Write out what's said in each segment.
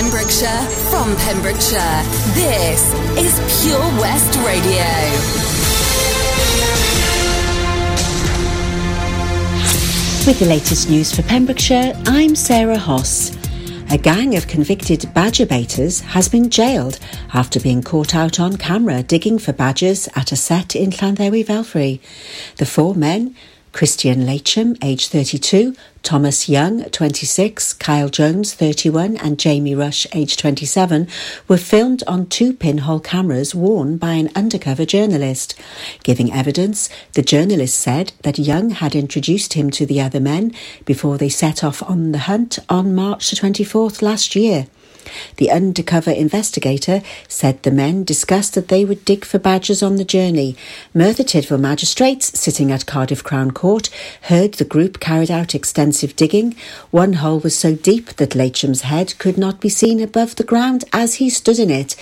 Pembrokeshire, from Pembrokeshire. This is Pure West Radio. With the latest news for Pembrokeshire, I'm Sarah Hoss. A gang of convicted badger baiters has been jailed after being caught out on camera digging for badgers at a sett in Llanddewi Velfrey. The four men Christian Lacham, age 32, Thomas Young, 26, Kyle Jones, 31, and Jamie Rush, age 27, were filmed on two pinhole cameras worn by an undercover journalist. Giving evidence, the journalist said that Young had introduced him to the other men before they set off on the hunt on March the 24th last year. The undercover investigator said the men discussed that they would dig for badgers on the journey. Merthyr Tydfil magistrates sitting at Cardiff Crown Court heard the group carried out extensive digging. One hole was so deep that Lacham's head could not be seen above the ground as he stood in it.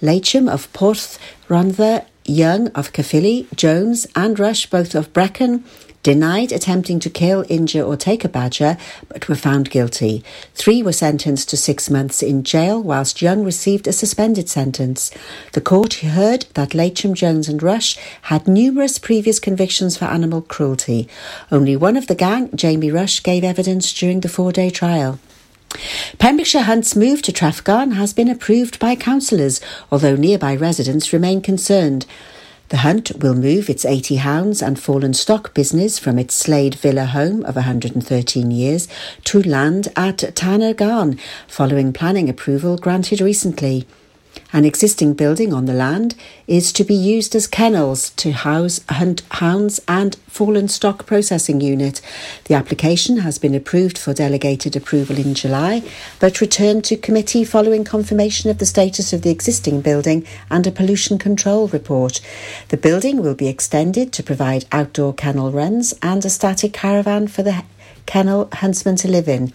Lacham of Porth Rhondda Young of Caerphilly, Jones and Rush, both of Brecon, denied attempting to kill, injure, or take a badger, but were found guilty. Three were sentenced to six months in jail, whilst Young received a suspended sentence. The court heard that Lacham, Jones, and Rush had numerous previous convictions for animal cruelty. Only one of the gang, Jamie Rush, gave evidence during the four day trial. Pembrokeshire Hunt's move to Trafgarn has been approved by councillors, although nearby residents remain concerned. The Hunt will move its 80 hounds and fallen stock business from its Slade Villa home of 113 years to land at Tanner Garn, following planning approval granted recently. An existing building on the land is to be used as kennels to house hunt hounds and fallen stock processing unit. The application has been approved for delegated approval in July, but returned to committee following confirmation of the status of the existing building and a pollution control report. The building will be extended to provide outdoor kennel runs and a static caravan for the kennel huntsman to live in.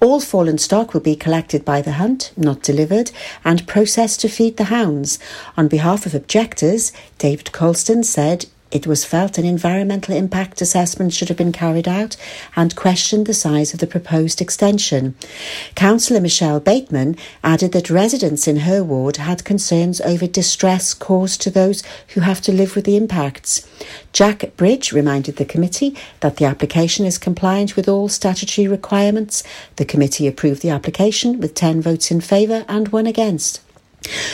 All fallen stock will be collected by the hunt, not delivered, and processed to feed the hounds. On behalf of objectors, David Colston said it was felt an environmental impact assessment should have been carried out and questioned the size of the proposed extension. Councillor Michelle Bateman added that residents in her ward had concerns over distress caused to those who have to live with the impacts. Jack Bridge reminded the committee that the application is compliant with all statutory requirements. The committee approved the application with 10 votes in favour and one against.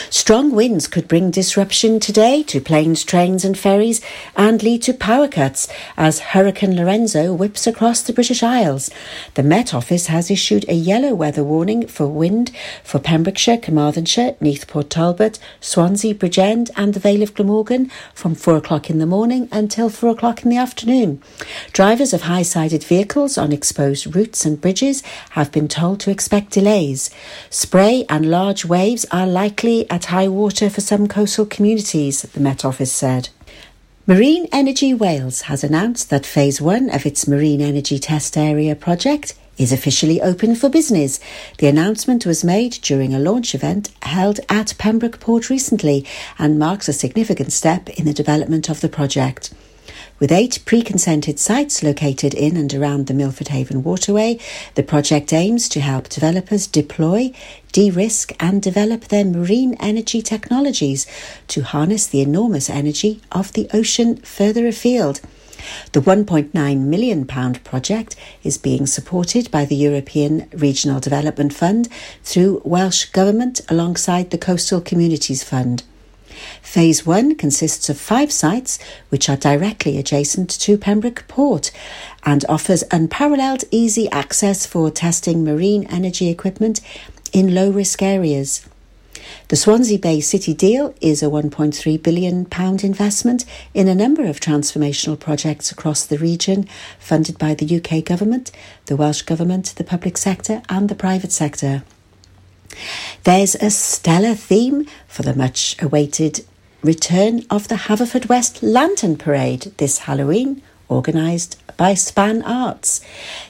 Strong winds could bring disruption today to planes, trains, and ferries and lead to power cuts as Hurricane Lorenzo whips across the British Isles. The Met Office has issued a yellow weather warning for wind for Pembrokeshire, Carmarthenshire, Neath Port Talbot, Swansea, Bridgend, and the Vale of Glamorgan from 4 o'clock in the morning until 4 o'clock in the afternoon. Drivers of high sided vehicles on exposed routes and bridges have been told to expect delays. Spray and large waves are likely likely at high water for some coastal communities, the Met Office said. Marine Energy Wales has announced that Phase 1 of its Marine Energy Test Area project is officially open for business. The announcement was made during a launch event held at Pembroke Port recently and marks a significant step in the development of the project. With eight pre consented sites located in and around the Milford Haven waterway, the project aims to help developers deploy, de risk, and develop their marine energy technologies to harness the enormous energy of the ocean further afield. The £1.9 million project is being supported by the European Regional Development Fund through Welsh Government alongside the Coastal Communities Fund. Phase 1 consists of five sites which are directly adjacent to Pembroke Port and offers unparalleled easy access for testing marine energy equipment in low risk areas. The Swansea Bay City deal is a £1.3 billion investment in a number of transformational projects across the region, funded by the UK Government, the Welsh Government, the public sector, and the private sector. There's a stellar theme for the much awaited return of the Haverfordwest Lantern Parade this Halloween, organised by Span Arts.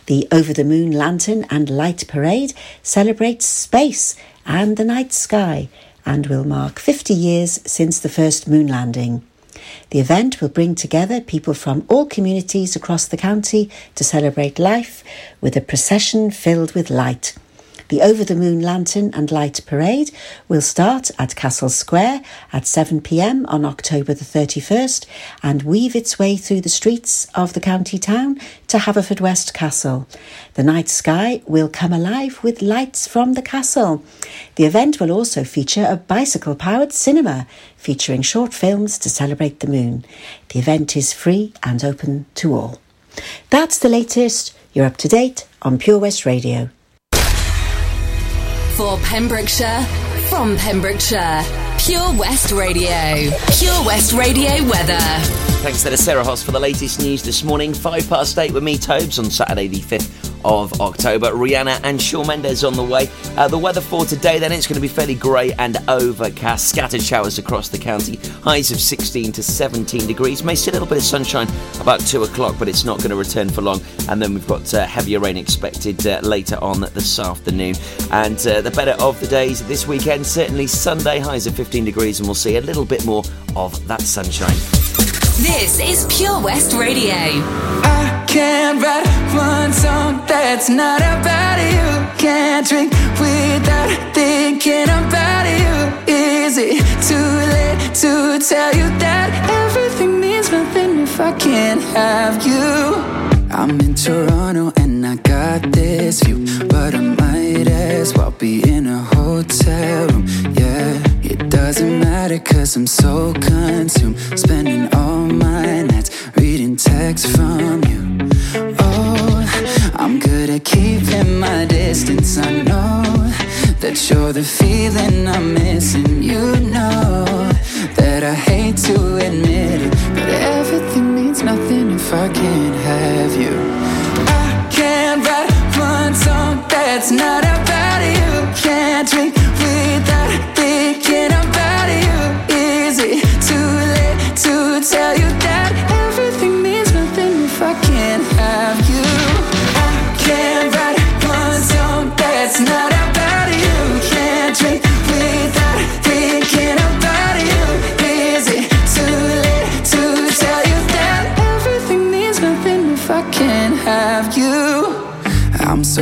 The Over the Moon Lantern and Light Parade celebrates space and the night sky and will mark 50 years since the first moon landing. The event will bring together people from all communities across the county to celebrate life with a procession filled with light. The Over the Moon Lantern and Light Parade will start at Castle Square at 7pm on October the 31st and weave its way through the streets of the county town to Haverfordwest Castle. The night sky will come alive with lights from the castle. The event will also feature a bicycle powered cinema featuring short films to celebrate the moon. The event is free and open to all. That's the latest. You're up to date on Pure West Radio. For Pembrokeshire, from Pembrokeshire, Pure West Radio. Pure West Radio weather. Thanks to Sarah Hoss for the latest news this morning. Five past eight with me, Tobes, on Saturday the 5th of October. Rihanna and Shawn Mendes on the way. Uh, the weather for today, then, it's going to be fairly grey and overcast. Scattered showers across the county. Highs of 16 to 17 degrees. May see a little bit of sunshine about 2 o'clock, but it's not going to return for long. And then we've got uh, heavier rain expected uh, later on this afternoon. And uh, the better of the days this weekend, certainly Sunday, highs of 15 degrees, and we'll see a little bit more of that sunshine. This is Pure West Radio. I can't write one song that's not about you. Can't drink without thinking about you. Is it too late to tell you that everything means nothing if I can't have you? I'm in Toronto and I got this view, but I might as well be in a hotel room. Yeah, it doesn't matter cause I'm so consumed, spending all my nights reading texts from you. Oh, I'm good at keeping my distance. I know that you're the feeling I'm missing. You know that I hate to admit it, but means nothing if I can't have you. I can't write one song that's not about you. Can't drink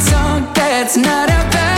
Song that's not about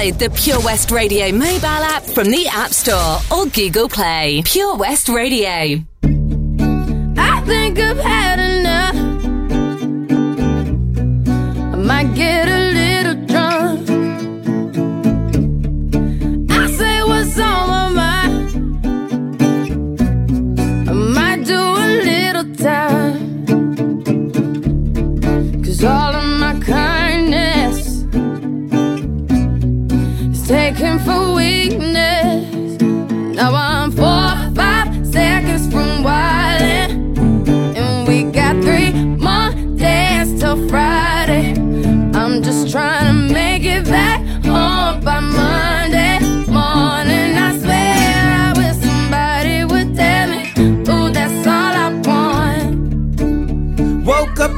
Download the Pure West Radio mobile app from the App Store or Google Play. Pure West Radio. I think I've had enough.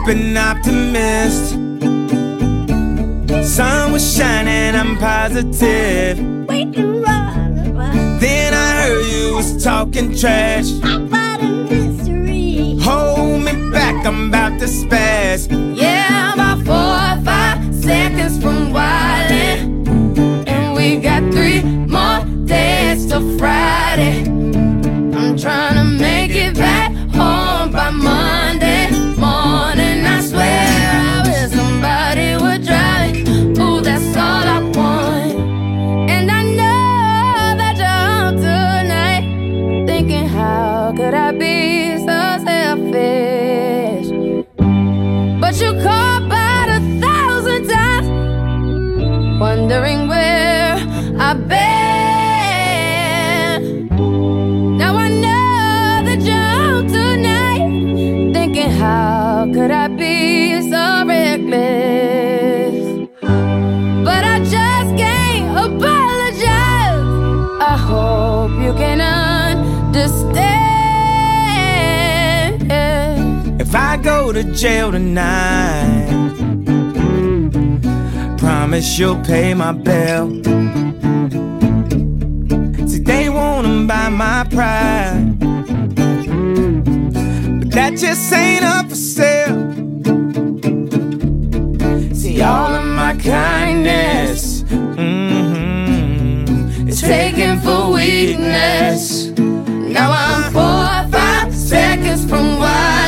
An optimist. Sun was shining, I'm positive. Then I heard you was talking trash. Hold me back, I'm about to spaz. Yeah, about four or five seconds from wildin'. And we got three more days till Friday. I'm trying to make it back home by Monday to jail tonight, promise you'll pay my bill. See, they wanna buy my pride, but that just ain't up for sale. See, all of my kindness mhm, is taken for weakness. Now I'm four or five seconds from wildin',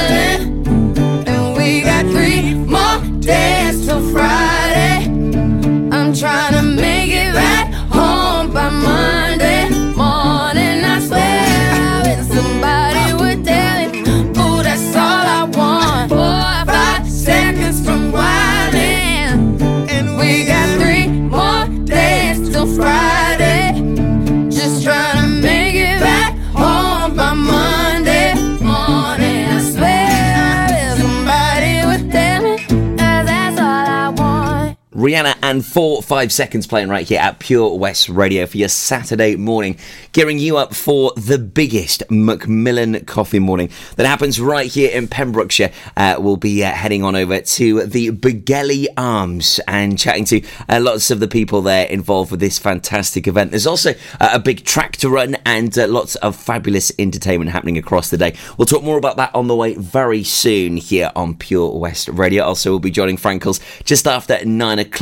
Rihanna and four five seconds playing right here at Pure West Radio for your Saturday morning, gearing you up for the biggest Macmillan Coffee morning that happens right here in Pembrokeshire. Uh, we'll be uh, heading on over to the Begelly Arms and chatting to uh, lots of the people there involved with this fantastic event. There's also uh, a big tractor run and uh, lots of fabulous entertainment happening across the day. We'll talk more about that on the way very soon here on Pure West Radio. Also, we'll be joining Frankles just after nine o'clock.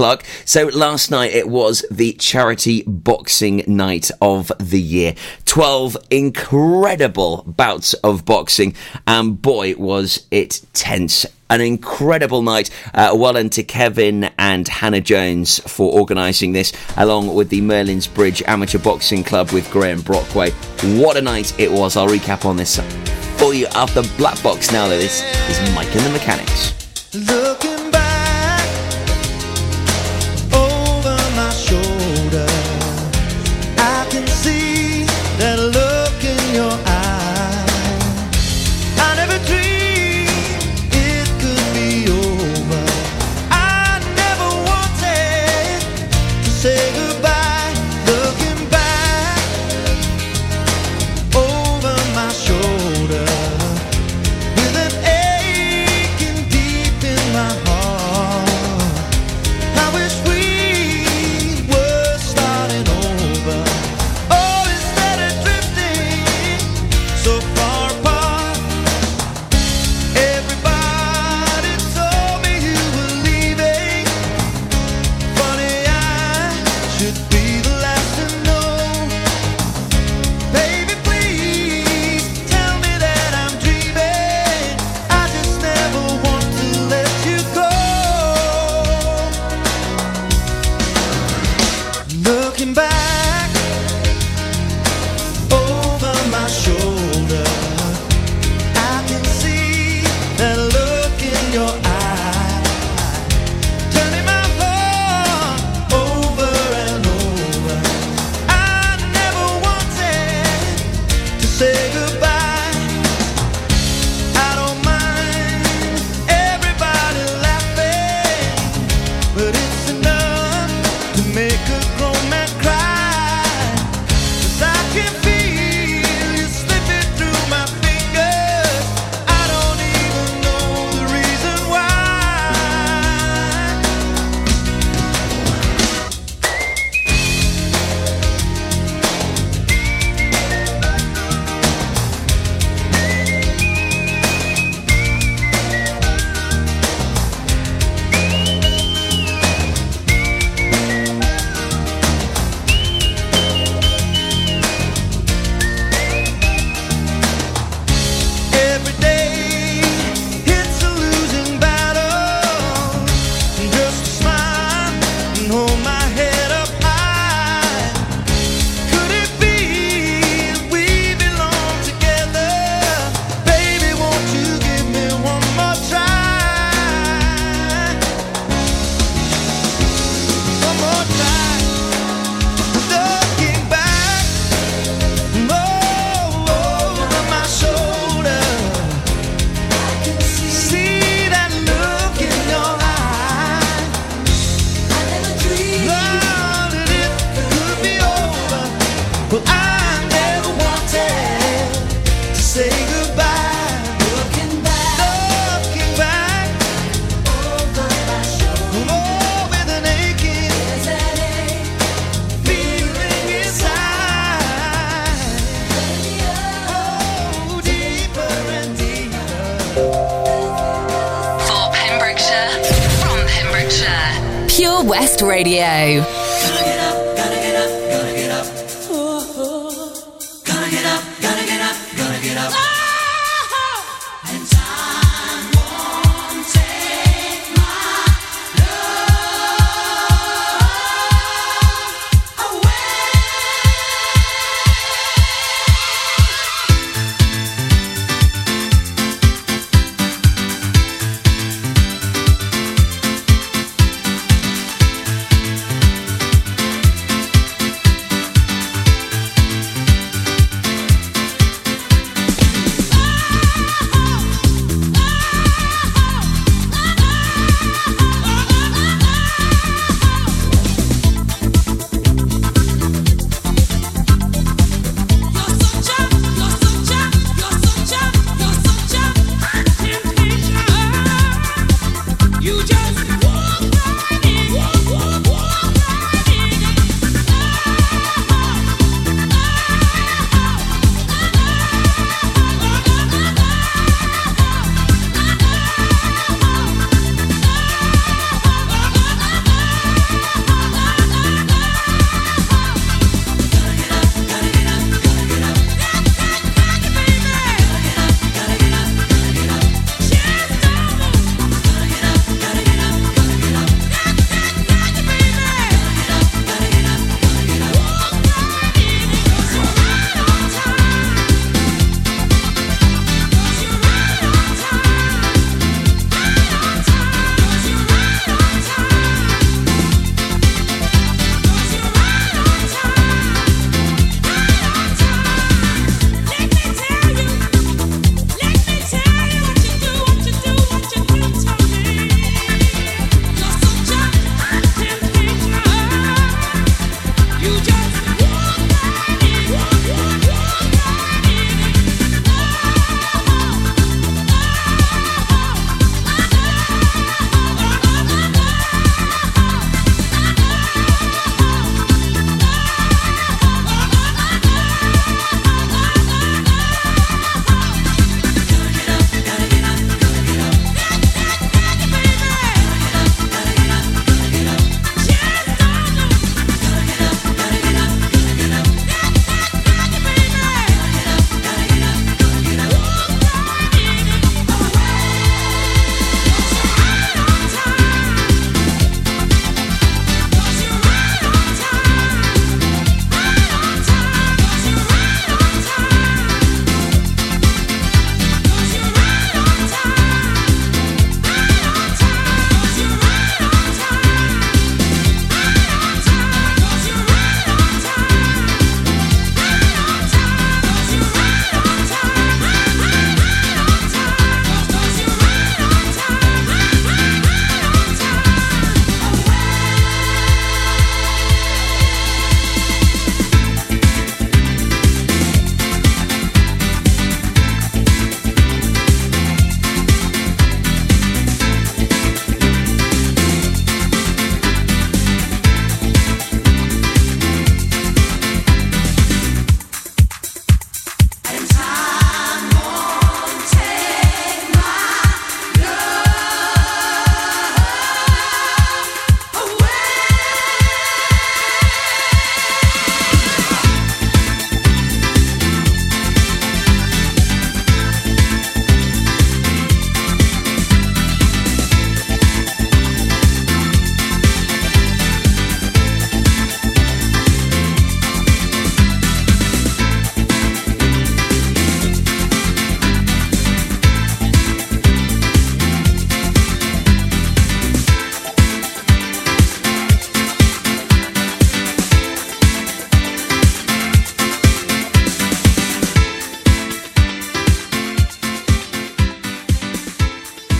So last night it was the charity boxing night of the year. 12 incredible bouts of boxing, and boy, was it tense. An incredible night. Uh, well done to Kevin and Hannah Jones for organising this, along with the Merlin's Bridge Amateur Boxing Club with Graham Brockway. What a night it was. I'll recap on this for you after Black Box now. This is Mike and the Mechanics. Looking but it's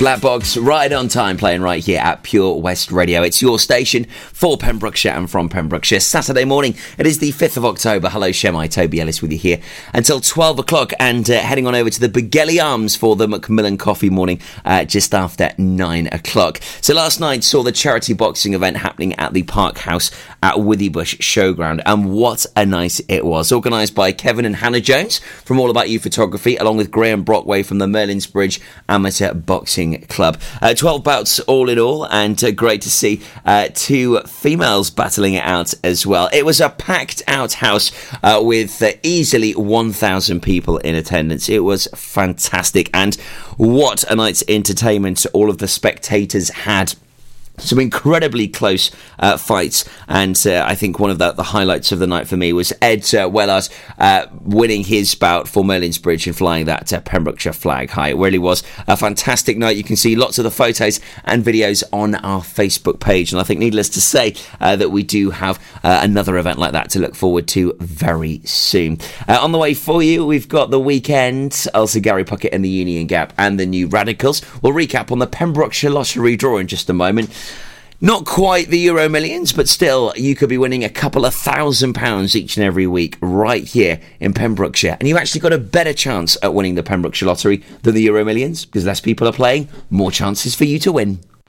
Black Box right on time, playing right here at Pure West Radio. It's your station for Pembrokeshire and from Pembrokeshire. Saturday morning, it is the 5th of October. Hello, Shwmae, Toby Ellis with you here until 12 o'clock and uh, heading on over to the Begelly Arms for the Macmillan Coffee morning uh, just after 9 o'clock. So last night saw the charity boxing event happening at the Park House at Withybush Showground and what a night it was. Organised by Kevin and Hannah Jones from All About You Photography along with Graham Brockway from the Merlin's Bridge Amateur Boxing Club. Uh, 12 bouts all in all, and uh, great to see uh, two females battling it out as well. It was a packed out house uh, with uh, easily 1,000 people in attendance. It was fantastic, and what a night's entertainment all of the spectators had some incredibly close uh, fights, and uh, I think one of the, the, highlights of the night for me was Ed uh, Wellard uh, winning his bout for Merlin's Bridge and flying that uh, Pembrokeshire flag high. It really was a fantastic night. You can see lots of the photos and videos on our Facebook page, and I think needless to say uh, that we do have another event like that to look forward to very soon. on the way for you, we've got the weekend, also Gary Puckett and the Union Gap, and the New Radicals. We'll recap on the Pembrokeshire Lottery draw in just a moment. Not quite the Euro Millions, but still, you could be winning a couple of thousand pounds each and every week right here in Pembrokeshire. And you've actually got a better chance at winning the Pembrokeshire Lottery than the Euro Millions because less people are playing, more chances for you to win.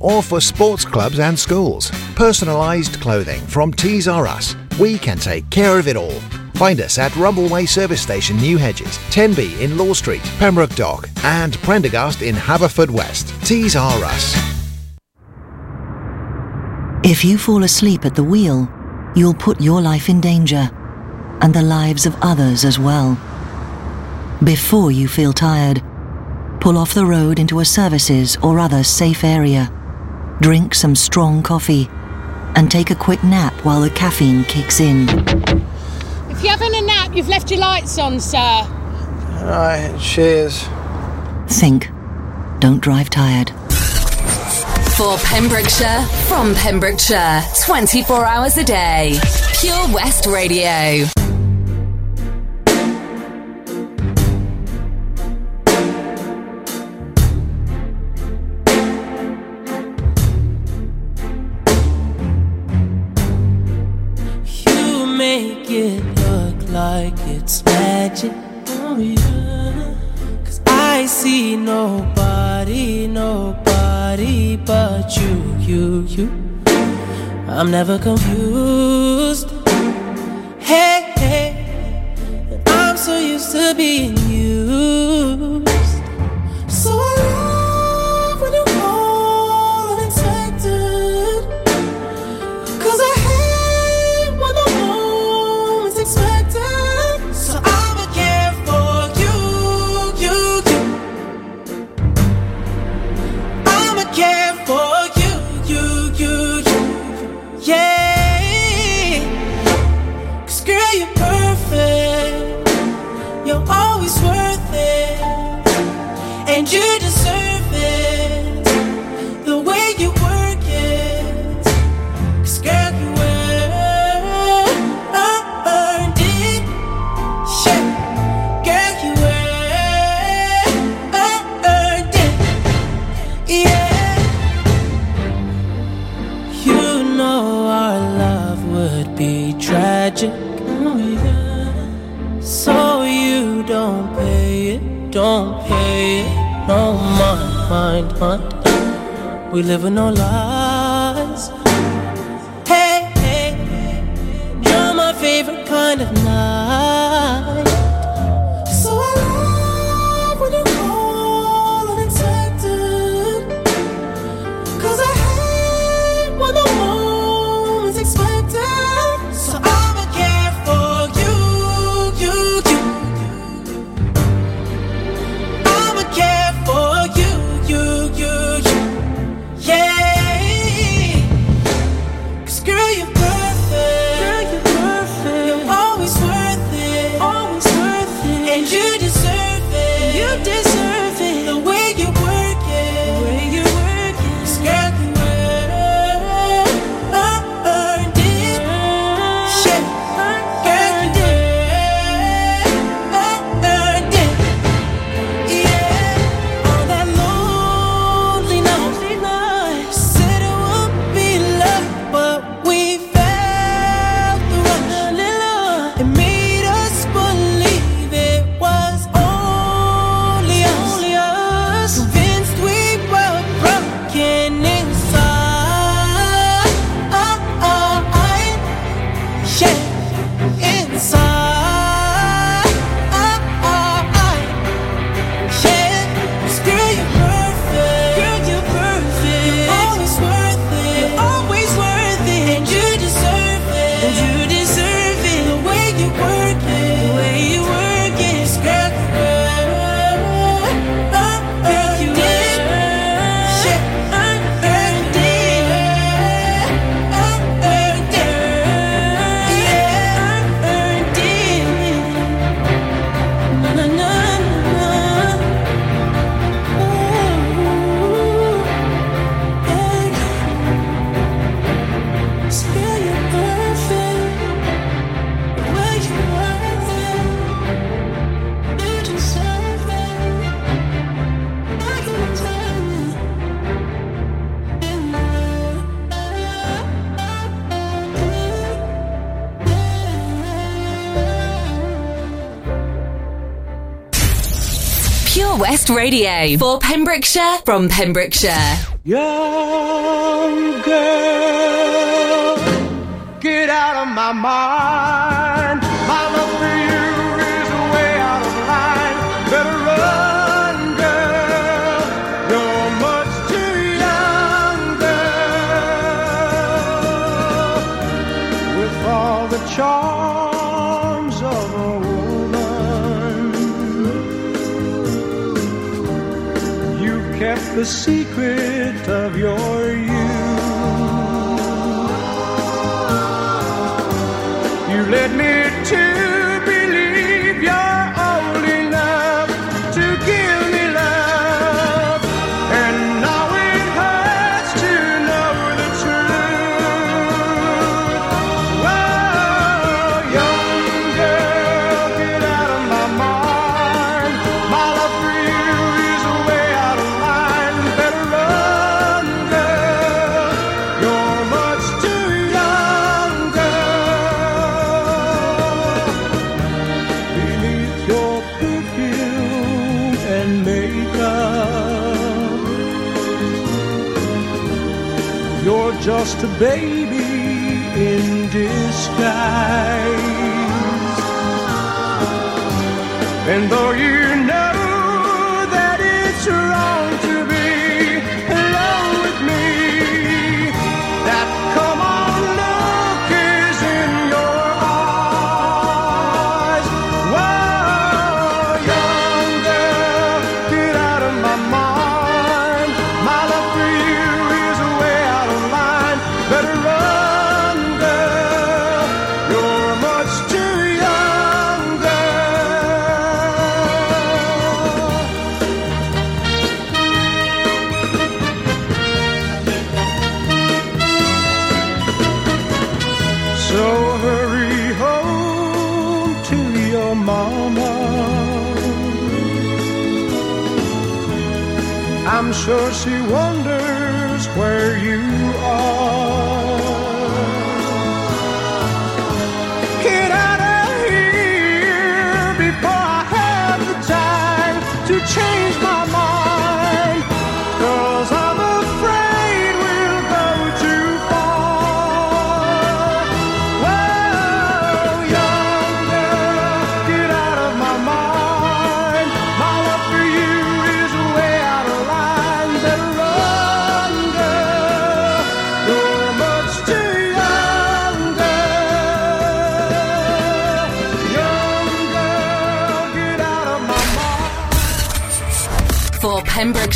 or for sports clubs and schools. Personalised clothing from Tees R Us. We can take care of it all. Find us at Rumbleway Service Station, New Hedges, 10B in Law Street, Pembroke Dock, and Prendergast in Haverfordwest. Tees R Us. If you fall asleep at the wheel, you'll put your life in danger and the lives of others as well. Before you feel tired, pull off the road into a services or other safe area, drink some strong coffee, and take a quick nap while the caffeine kicks in. If you're having a nap, you've left your lights on, sir. Alright, cheers. Think. Don't drive tired. For Pembrokeshire, from Pembrokeshire, 24 hours a day. Pure West Radio. It look like it's magic. Oh, yeah. Cause I see nobody, nobody but you, you, you. I'm never confused. Hey, hey. I'm so used to being used. We live in no Pure West Radio for Pembrokeshire from Pembrokeshire. Young girl, get out of my mind. the secret of your youth. You led me to baby in disguise. And though you so she wondered.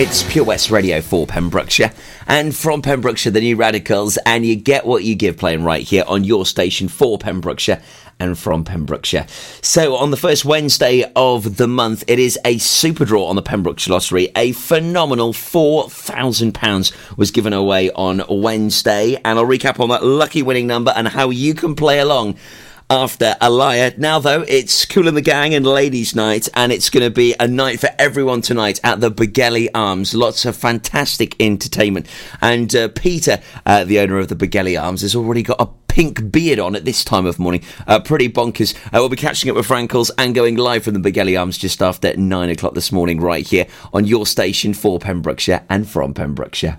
It's Pure West Radio for Pembrokeshire. And from Pembrokeshire, the New Radicals, and you get what you give playing right here on your station for Pembrokeshire and from Pembrokeshire. So on the first Wednesday of the month, it is a super draw on the Pembrokeshire Lottery. A phenomenal £4,000 was given away on Wednesday. And I'll recap on that lucky winning number and how you can play along after a liar, Now, though, it's Cool and the Gang and Ladies' Night, and it's going to be a night for everyone tonight at the Begelly Arms. Lots of fantastic entertainment. And uh, Peter, uh, the owner of the Begelly Arms, has already got a pink beard on at this time of morning. Uh, pretty bonkers. Uh, we'll be catching up with Frankles and going live from the Begelly Arms just after nine o'clock this morning, right here on your station for Pembrokeshire and from Pembrokeshire.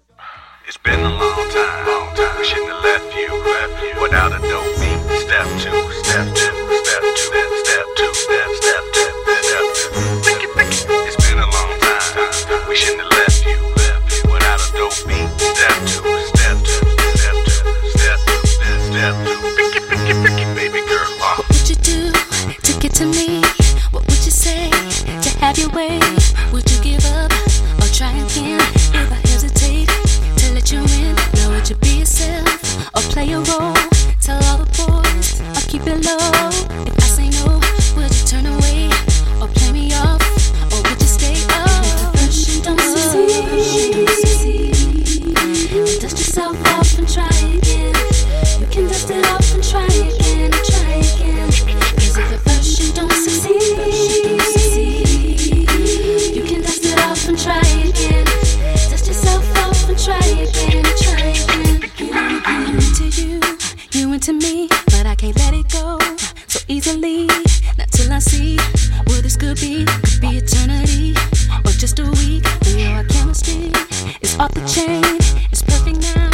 The chain. It's perfect now,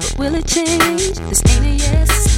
but will it change? This ain't a yes,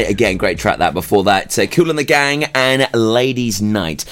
Again. Great track that before that. Uh, cool and the Gang and Ladies Night.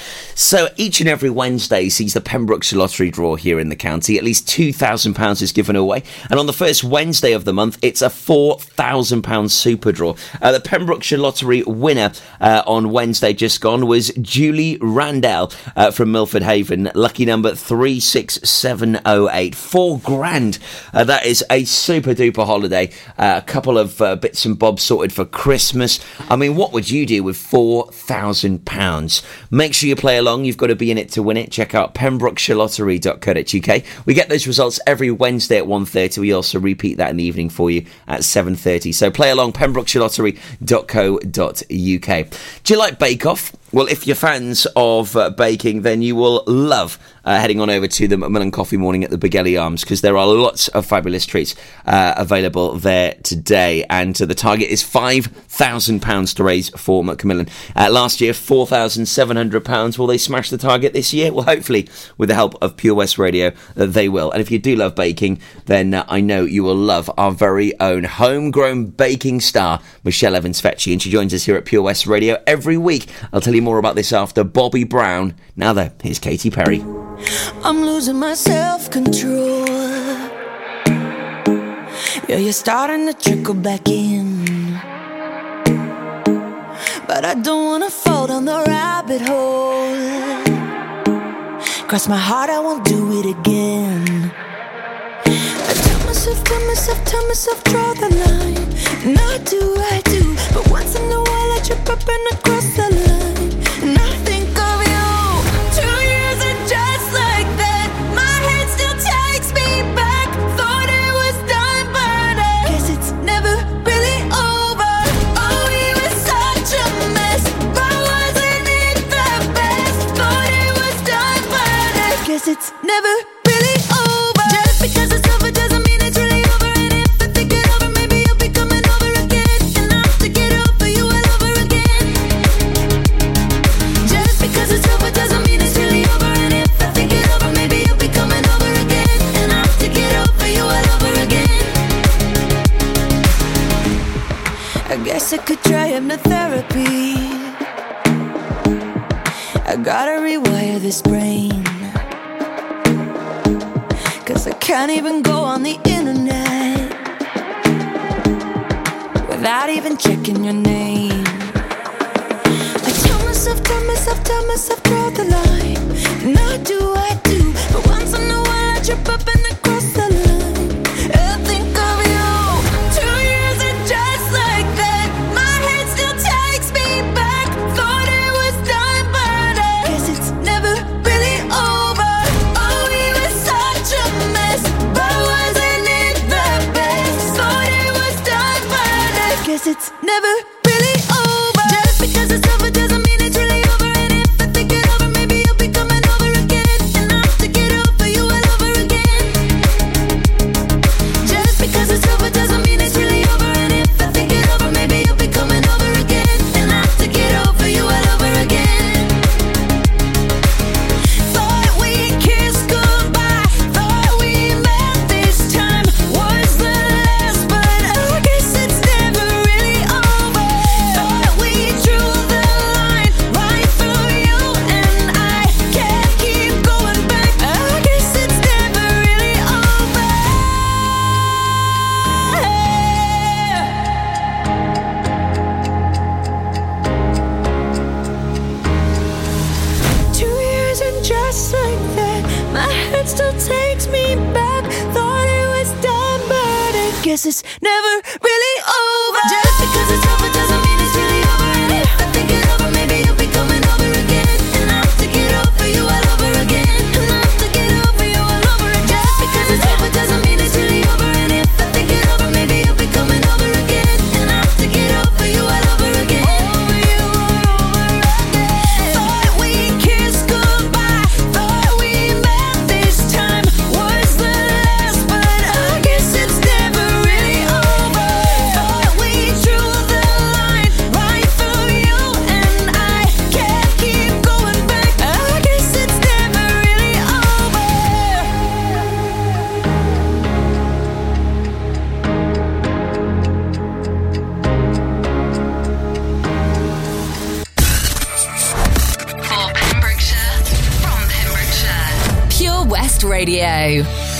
So each and every Wednesday sees the Pembrokeshire Lottery draw here in the county. At least £2,000 is given away. And on the first Wednesday of the month, it's a £4,000 super draw. Uh, the Pembrokeshire Lottery winner uh, on Wednesday just gone was Julie Randell uh, from Milford Haven. Lucky number 36708. Four grand. Uh, that is a super duper holiday. Uh, a couple of uh, bits and bobs sorted for Christmas. I mean, what would you do with £4,000? Make sure you play along. You've got to be in it to win it. Check out pembrokeshirelottery.co.uk. We get those results every Wednesday at 1.30. We also repeat that in the evening for you at 7.30. So play along, pembrokeshirelottery.co.uk. Do you like Bake Off? Well, if you're fans of uh, baking, then you will love uh, heading on over to the Macmillan Coffee Morning at the Begelly Arms because there are lots of fabulous treats uh, available there today. And uh, the target is £5,000 to raise for Macmillan. Uh, last year, £4,700. Will they smash the target this year? Well, hopefully, with the help of Pure West Radio, uh, they will. And if you do love baking, then I know you will love our very own homegrown baking star, Michelle Evans Fecci. And she joins us here at Pure West Radio every week. I'll tell you more about this after Bobby Brown. Now, there, here's Katy Perry. I'm losing my self control. Yeah, you're starting to trickle back in. But I don't wanna fall down the rabbit hole. Cross my heart, I won't do it again. I tell myself, tell myself, tell myself, draw the line. Not do, I do. But once in a while, I trip up and I cross. guess it's never really over. Just because it's over doesn't mean it's really over. And if I think it over, maybe you'll be coming over again. And I'll stick it out for you all over again. Just because it's over doesn't mean it's really over. And if I think it over, maybe you'll be coming over again. And I'll stick it out for you all over again. I guess I could try hypnotherapy. I gotta rewire this brain Can't even go on the internet without even checking. takes me back. Thought it was done, but I guess it's never really over. Just because it's over. Radio.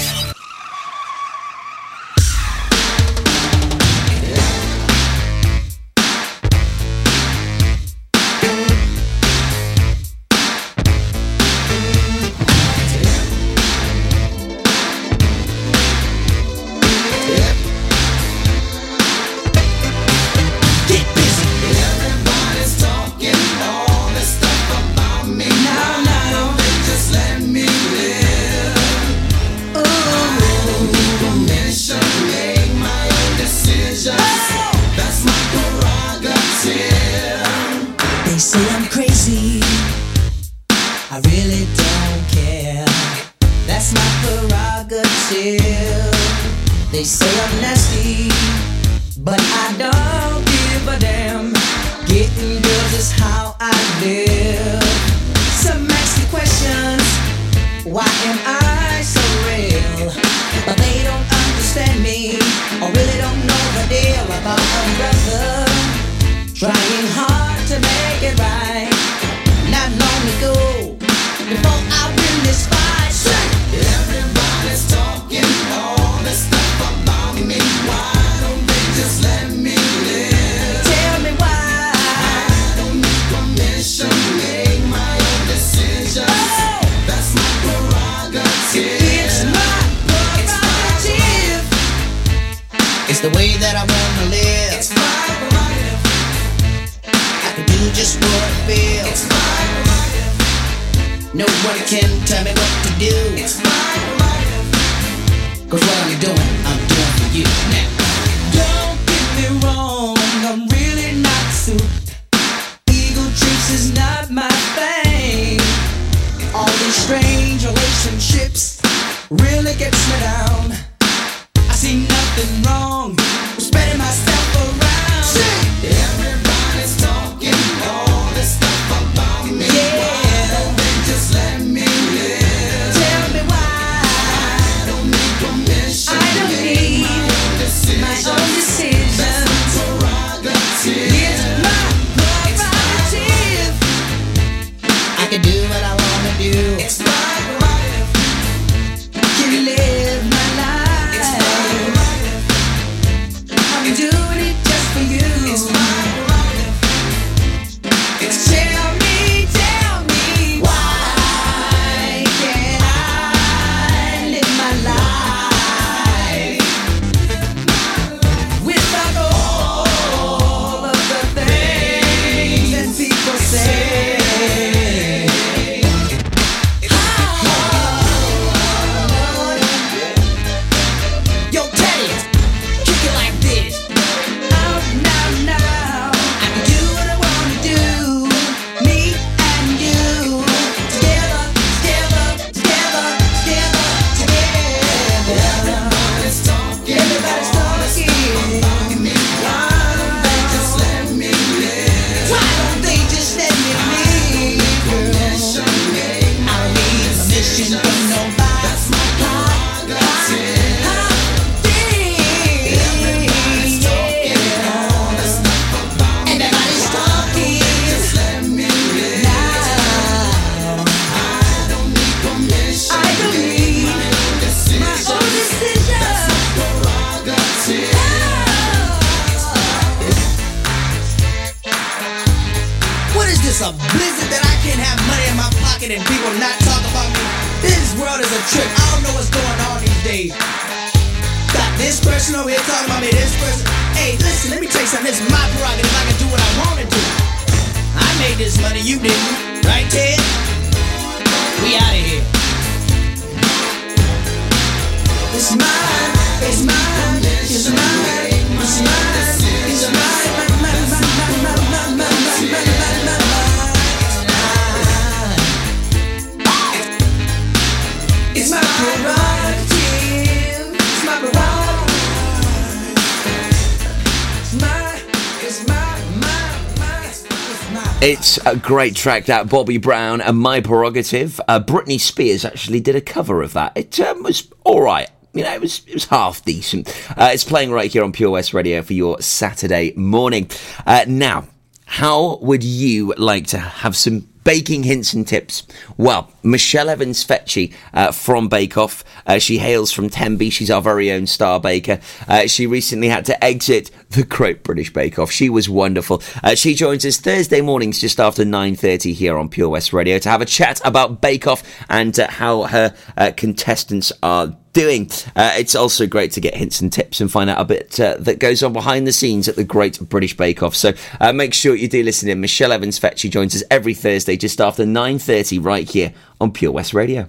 Getting girls is how I live. It's a great track, that Bobby Brown and My Prerogative. Uh, Britney Spears actually did a cover of that. It um, was all right. You know, it was it was half decent. Uh, it's playing right here on Pure West Radio for your Saturday morning. Uh, now, how would you like to have some baking hints and tips? Well, Michelle Evans Fecci uh, from Bake Off. Uh, she hails from Tenby. She's our very own star baker. Uh, she recently had to exit the Great British Bake Off. She was wonderful. Uh, she joins us Thursday mornings just after 9.30 here on Pure West Radio to have a chat about Bake Off and uh, how her uh, contestants are doing. Uh, it's also great to get hints and tips and find out a bit uh, that goes on behind the scenes at the Great British Bake Off. So uh, make sure you do listen in. Michelle Evans Fecci joins us every Thursday just after 9.30 right here on Pure West Radio.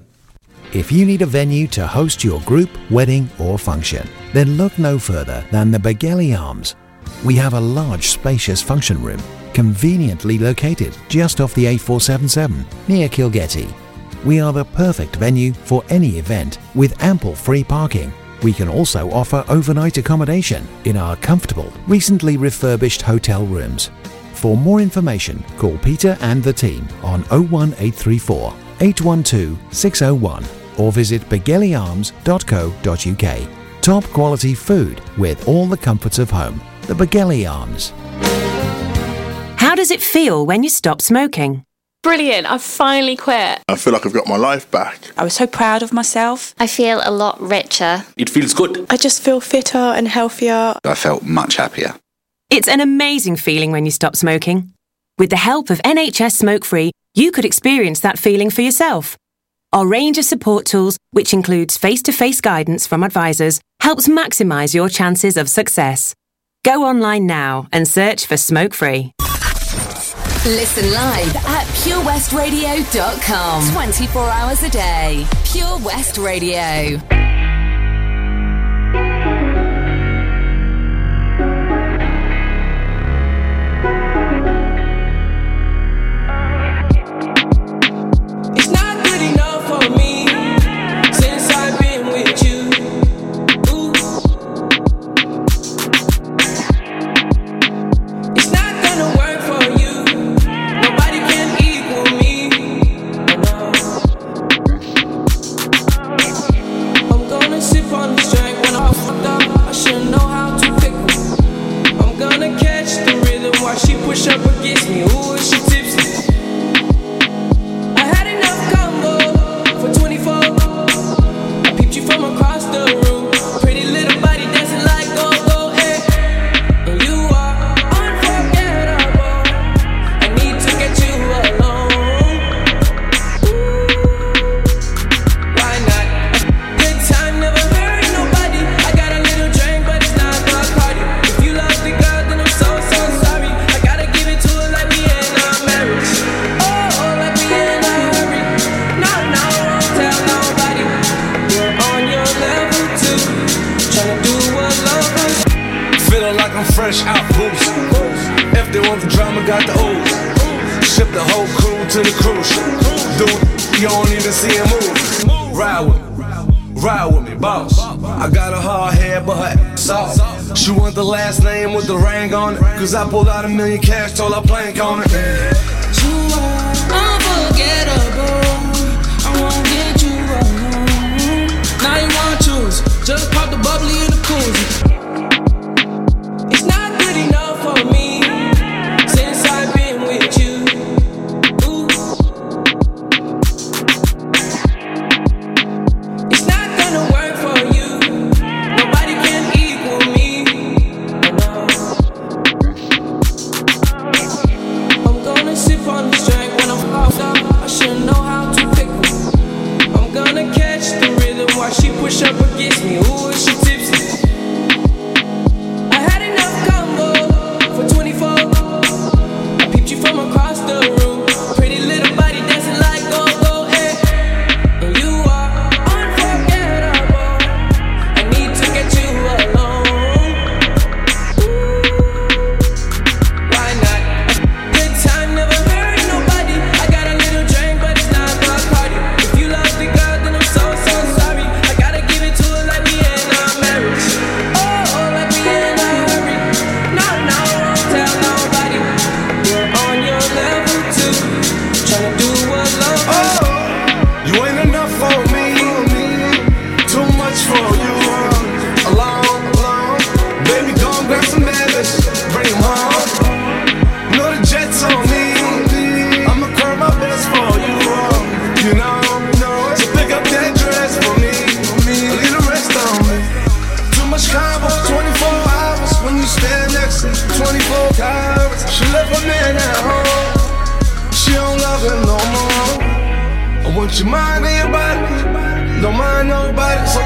If you need a venue to host your group, wedding, or function, then look no further than the Begelly Arms. We have a large, spacious function room, conveniently located just off the A477 near Kilgetty. We are the perfect venue for any event with ample free parking. We can also offer overnight accommodation in our comfortable, recently refurbished hotel rooms. For more information, call Peter and the team on 01834 812 601 or visit begellyarms.co.uk. Top quality food with all the comforts of home. The Begelly Arms. How does it feel when you stop smoking? Brilliant, I've finally quit. I feel like I've got my life back. I was so proud of myself. I feel a lot richer. It feels good. I just feel fitter and healthier. I felt much happier. It's an amazing feeling when you stop smoking. With the help of NHS Smoke Free, you could experience that feeling for yourself. Our range of support tools, which includes face to face guidance from advisors, helps maximize your chances of success. Go online now and search for Smoke Free. Listen live at purewestradio.com. 24 hours a day. Pure West Radio. gonna end.